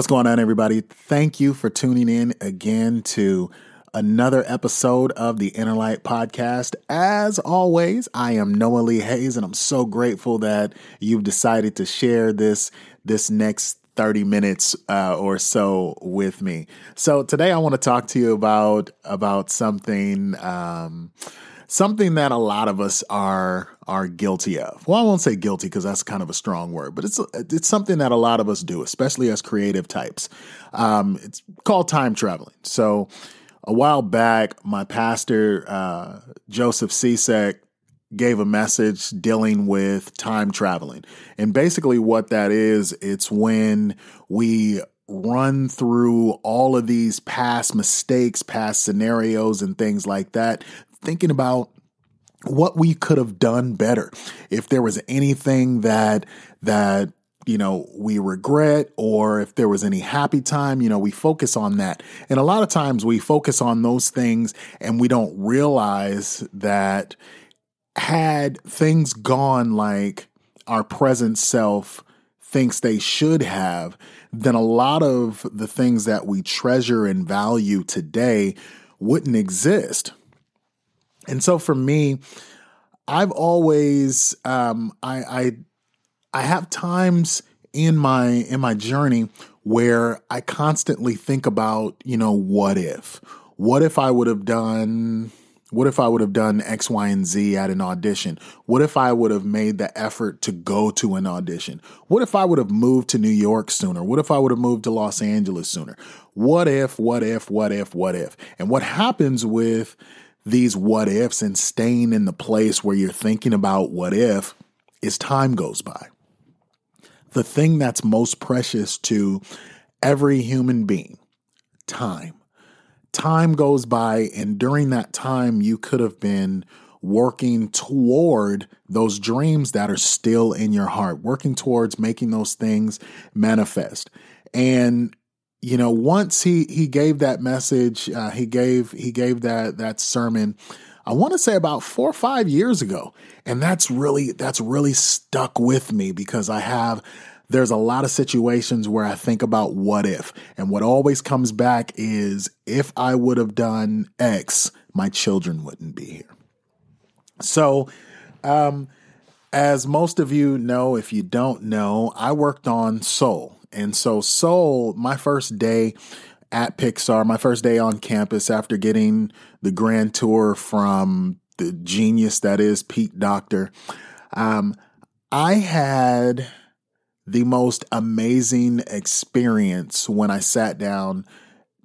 What's going on, everybody? Thank you for tuning in again to another episode of the Inner Light Podcast. As always, I am Noah Lee Hayes, and I'm so grateful that you've decided to share this this next 30 minutes uh, or so with me. So today I want to talk to you about about something um, something that a lot of us are are guilty of. Well, I won't say guilty because that's kind of a strong word, but it's it's something that a lot of us do, especially as creative types. Um, it's called time traveling. So, a while back, my pastor uh, Joseph Sisek gave a message dealing with time traveling, and basically what that is, it's when we run through all of these past mistakes, past scenarios, and things like that thinking about what we could have done better. If there was anything that that you know we regret or if there was any happy time, you know, we focus on that. And a lot of times we focus on those things and we don't realize that had things gone like our present self thinks they should have, then a lot of the things that we treasure and value today wouldn't exist. And so for me, I've always um, I, I I have times in my in my journey where I constantly think about, you know, what if? What if I would have done what if I would have done X, Y, and Z at an audition? What if I would have made the effort to go to an audition? What if I would have moved to New York sooner? What if I would have moved to Los Angeles sooner? What if, what if, what if, what if? And what happens with these what ifs and staying in the place where you're thinking about what if as time goes by. The thing that's most precious to every human being, time. Time goes by, and during that time, you could have been working toward those dreams that are still in your heart, working towards making those things manifest. And you know, once he he gave that message, uh, he gave he gave that that sermon. I want to say about four or five years ago, and that's really that's really stuck with me because I have there's a lot of situations where I think about what if, and what always comes back is if I would have done X, my children wouldn't be here. So, um, as most of you know, if you don't know, I worked on Soul. And so, Soul, my first day at Pixar, my first day on campus after getting the grand tour from the genius that is Pete Docter, um, I had the most amazing experience when I sat down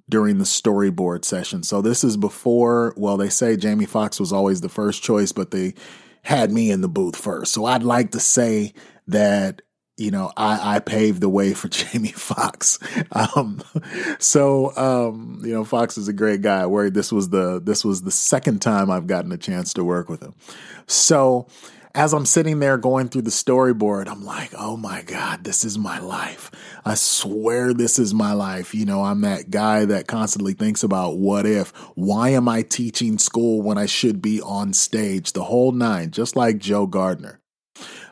during the storyboard session. So this is before, well, they say Jamie Foxx was always the first choice, but they had me in the booth first. So I'd like to say that you know, I, I paved the way for Jamie Foxx. Um, so, um, you know, Foxx is a great guy. Where this was the this was the second time I've gotten a chance to work with him. So, as I'm sitting there going through the storyboard, I'm like, oh my God, this is my life. I swear this is my life. You know, I'm that guy that constantly thinks about what if, why am I teaching school when I should be on stage? The whole nine, just like Joe Gardner.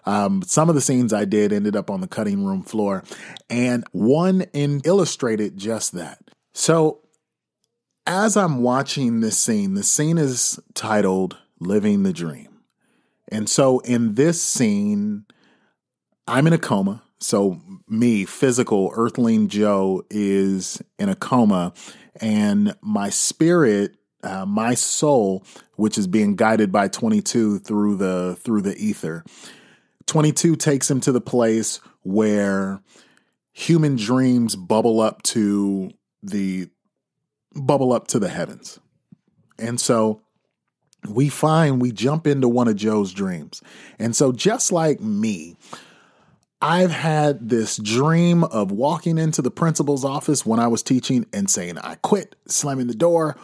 Um, some of the scenes I did ended up on the cutting room floor, and one in illustrated just that. So, as I'm watching this scene, the scene is titled Living the Dream. And so, in this scene, I'm in a coma. So, me, physical Earthling Joe, is in a coma, and my spirit uh, my soul, which is being guided by 22 through the through the ether, 22 takes him to the place where human dreams bubble up to the bubble up to the heavens. And so we find we jump into one of Joe's dreams. And so just like me, I've had this dream of walking into the principal's office when I was teaching and saying, I quit, slamming the door,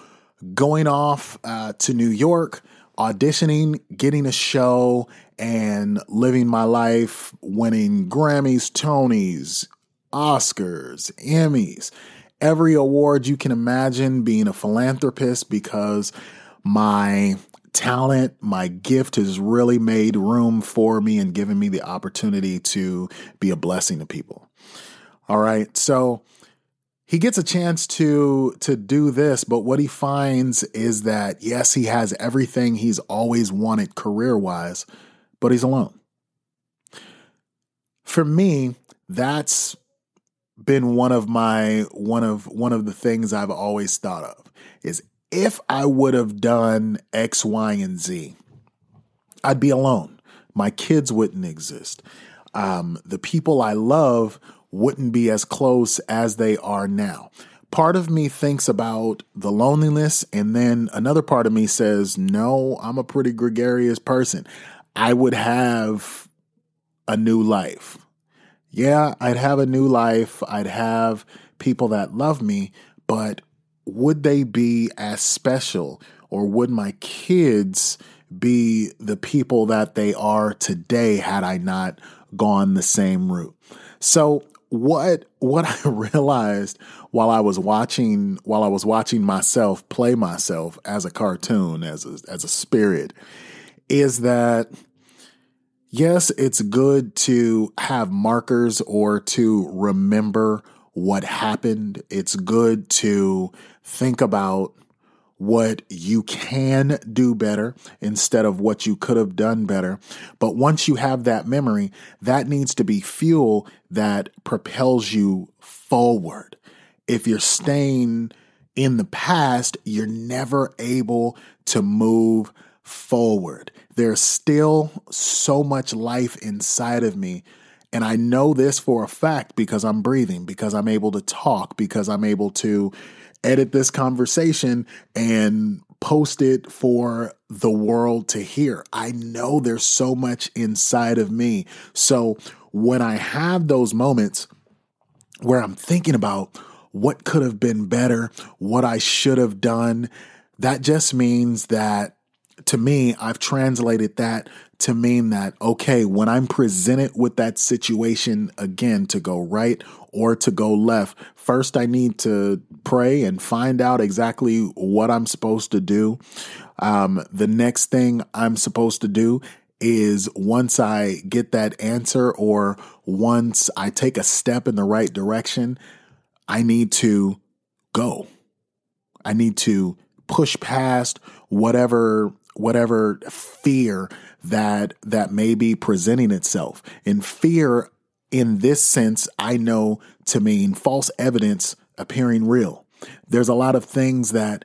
going off uh, to New York, auditioning, getting a show, and living my life, winning Grammys, Tonys, Oscars, Emmys, every award you can imagine, being a philanthropist because my talent, my gift has really made room for me and given me the opportunity to be a blessing to people. All right. So he gets a chance to to do this, but what he finds is that yes, he has everything he's always wanted career-wise, but he's alone. For me, that's been one of my one of one of the things I've always thought of is if I would have done X, Y, and Z, I'd be alone. My kids wouldn't exist. Um, the people I love wouldn't be as close as they are now. Part of me thinks about the loneliness, and then another part of me says, No, I'm a pretty gregarious person. I would have a new life. Yeah, I'd have a new life. I'd have people that love me, but would they be as special or would my kids be the people that they are today had I not gone the same route? So what what I realized while I was watching while I was watching myself play myself as a cartoon as a, as a spirit is that yes, it's good to have markers or to remember what happened. It's good to think about what you can do better instead of what you could have done better. But once you have that memory, that needs to be fuel that propels you forward. If you're staying in the past, you're never able to move forward. There's still so much life inside of me and I know this for a fact because I'm breathing, because I'm able to talk, because I'm able to edit this conversation and post it for the world to hear. I know there's so much inside of me. So when I have those moments where I'm thinking about what could have been better, what I should have done, that just means that to me, I've translated that to mean that, okay, when I'm presented with that situation again to go right or to go left, first I need to pray and find out exactly what I'm supposed to do. Um, the next thing I'm supposed to do is once I get that answer or once I take a step in the right direction, I need to go. I need to push past whatever whatever fear that that may be presenting itself. And fear in this sense, I know to mean false evidence appearing real. There's a lot of things that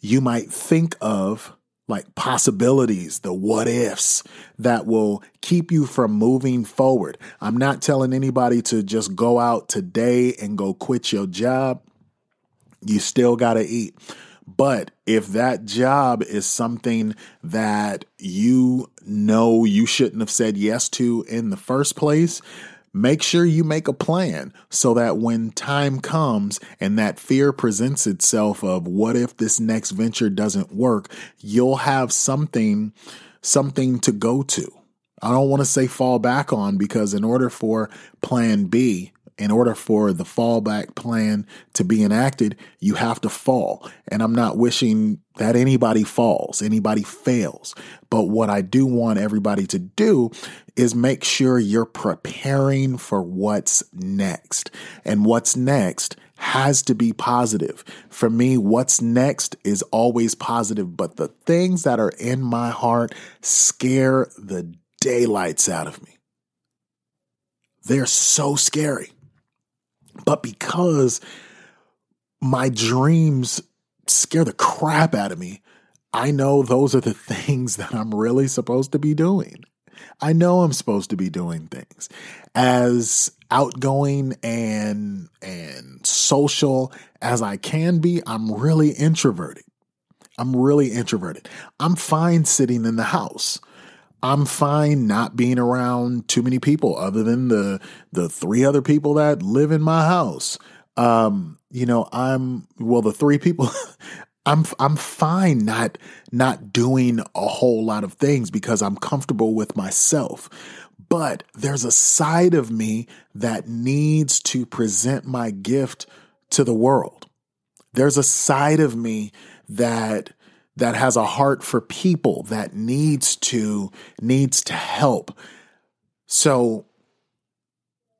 you might think of like possibilities, the what ifs that will keep you from moving forward. I'm not telling anybody to just go out today and go quit your job. You still got to eat. But if that job is something that you know you shouldn't have said yes to in the first place, make sure you make a plan so that when time comes and that fear presents itself of what if this next venture doesn't work, you'll have something something to go to. I don't want to say fall back on because in order for plan B in order for the fallback plan to be enacted, you have to fall. And I'm not wishing that anybody falls, anybody fails. But what I do want everybody to do is make sure you're preparing for what's next. And what's next has to be positive. For me, what's next is always positive, but the things that are in my heart scare the daylights out of me. They're so scary. But because my dreams scare the crap out of me, I know those are the things that I'm really supposed to be doing. I know I'm supposed to be doing things. As outgoing and and social as I can be, I'm really introverted. I'm really introverted. I'm fine sitting in the house. I'm fine not being around too many people other than the the three other people that live in my house. Um, you know, I'm well the three people I'm I'm fine not not doing a whole lot of things because I'm comfortable with myself. But there's a side of me that needs to present my gift to the world. There's a side of me that that has a heart for people that needs to needs to help. So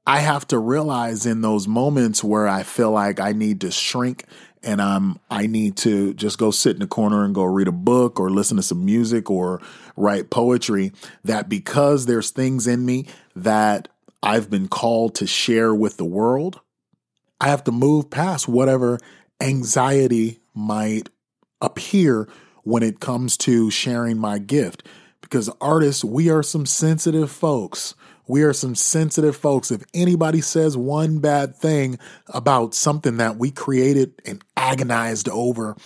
I have to realize in those moments where I feel like I need to shrink and I'm I need to just go sit in the corner and go read a book or listen to some music or write poetry that because there's things in me that I've been called to share with the world, I have to move past whatever anxiety might appear when it comes to sharing my gift because artists, we are some sensitive folks. We are some sensitive folks. If anybody says one bad thing about something that we created and agonized over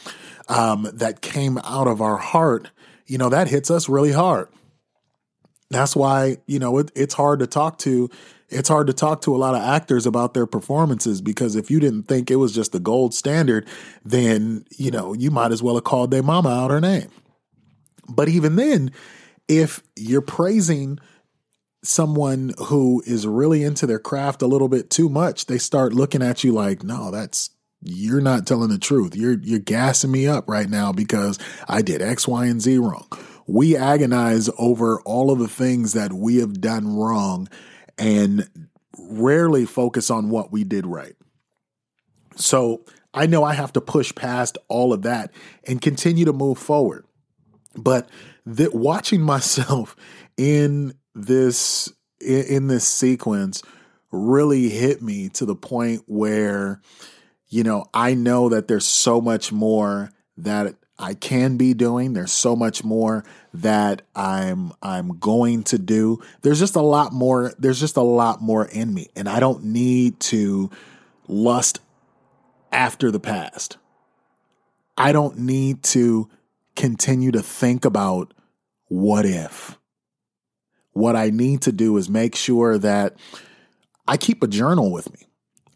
um, that came out of our heart, you know, that hits us really hard. That's why, you know, it, it's hard to talk to. It's hard to talk to a lot of actors about their performances because if you didn't think it was just the gold standard, then, you know, you might as well have called their mama out her name. But even then, if you're praising someone who is really into their craft a little bit too much, they start looking at you like, no, that's you're not telling the truth. You're you're gassing me up right now because I did X, Y, and Z wrong. We agonize over all of the things that we have done wrong and rarely focus on what we did right. So I know I have to push past all of that and continue to move forward. But that watching myself in this in this sequence really hit me to the point where you know I know that there's so much more that I can be doing. There's so much more that I'm I'm going to do. There's just a lot more there's just a lot more in me and I don't need to lust after the past. I don't need to continue to think about what if. What I need to do is make sure that I keep a journal with me.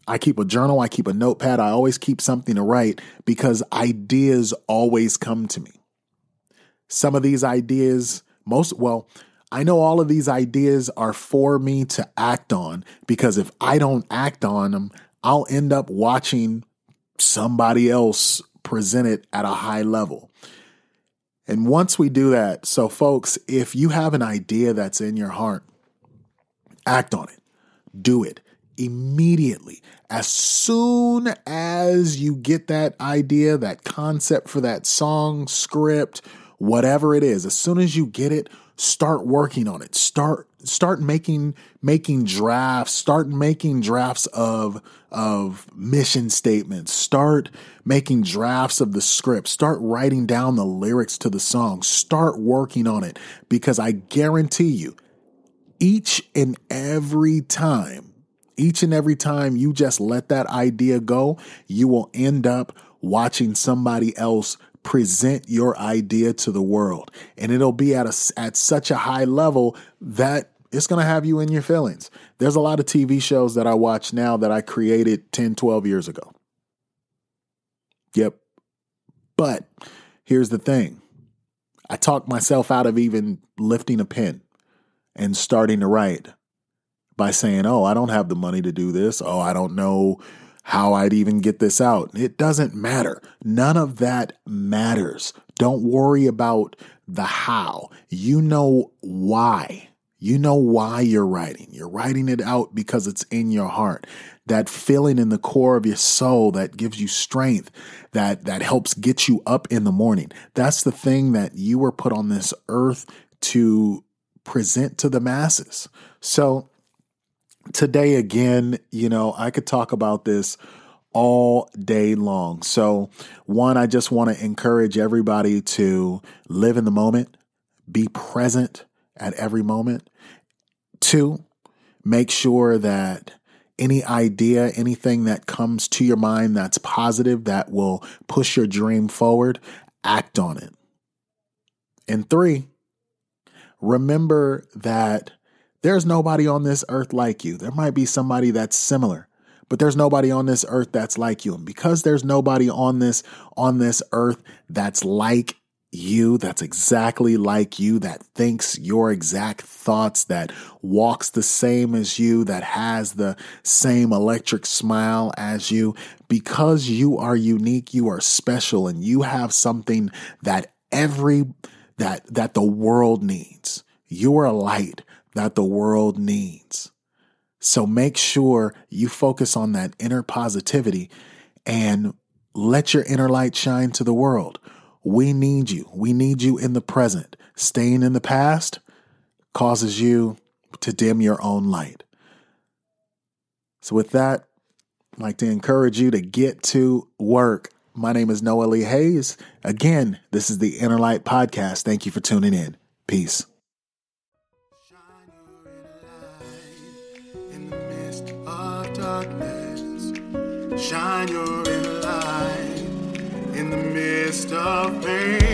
I keep a journal, I keep a notepad, I always keep something to write because ideas always come to me. Some of these ideas, most, well, I know all of these ideas are for me to act on because if I don't act on them, I'll end up watching somebody else present it at a high level. And once we do that, so folks, if you have an idea that's in your heart, act on it, do it immediately. As soon as you get that idea, that concept for that song, script, whatever it is, as soon as you get it, start working on it. Start start making making drafts. Start making drafts of of mission statements. Start making drafts of the script. Start writing down the lyrics to the song. Start working on it. Because i guarantee you each and every time each and every time you just let that idea go you will end up watching somebody else present your idea to the world and it'll be at a at such a high level that it's going to have you in your feelings. There's a lot of TV shows that I watch now that I created 10, 12 years ago. Yep. But here's the thing I talked myself out of even lifting a pen and starting to write by saying, Oh, I don't have the money to do this. Oh, I don't know how I'd even get this out. It doesn't matter. None of that matters. Don't worry about the how. You know why. You know why you're writing. You're writing it out because it's in your heart. That feeling in the core of your soul that gives you strength, that that helps get you up in the morning. That's the thing that you were put on this earth to present to the masses. So today again, you know, I could talk about this all day long. So, one, I just want to encourage everybody to live in the moment, be present at every moment. Two, make sure that any idea, anything that comes to your mind that's positive, that will push your dream forward, act on it. And three, remember that there's nobody on this earth like you. There might be somebody that's similar, but there's nobody on this earth that's like you. And because there's nobody on this on this earth that's like you that's exactly like you, that thinks your exact thoughts, that walks the same as you, that has the same electric smile as you. Because you are unique, you are special, and you have something that every that that the world needs. You are a light that the world needs. So make sure you focus on that inner positivity and let your inner light shine to the world. We need you. We need you in the present. Staying in the past causes you to dim your own light. So, with that, I'd like to encourage you to get to work. My name is Noah Lee Hayes. Again, this is the Inner Light Podcast. Thank you for tuning in. Peace. Shine your inner light in the midst of pain.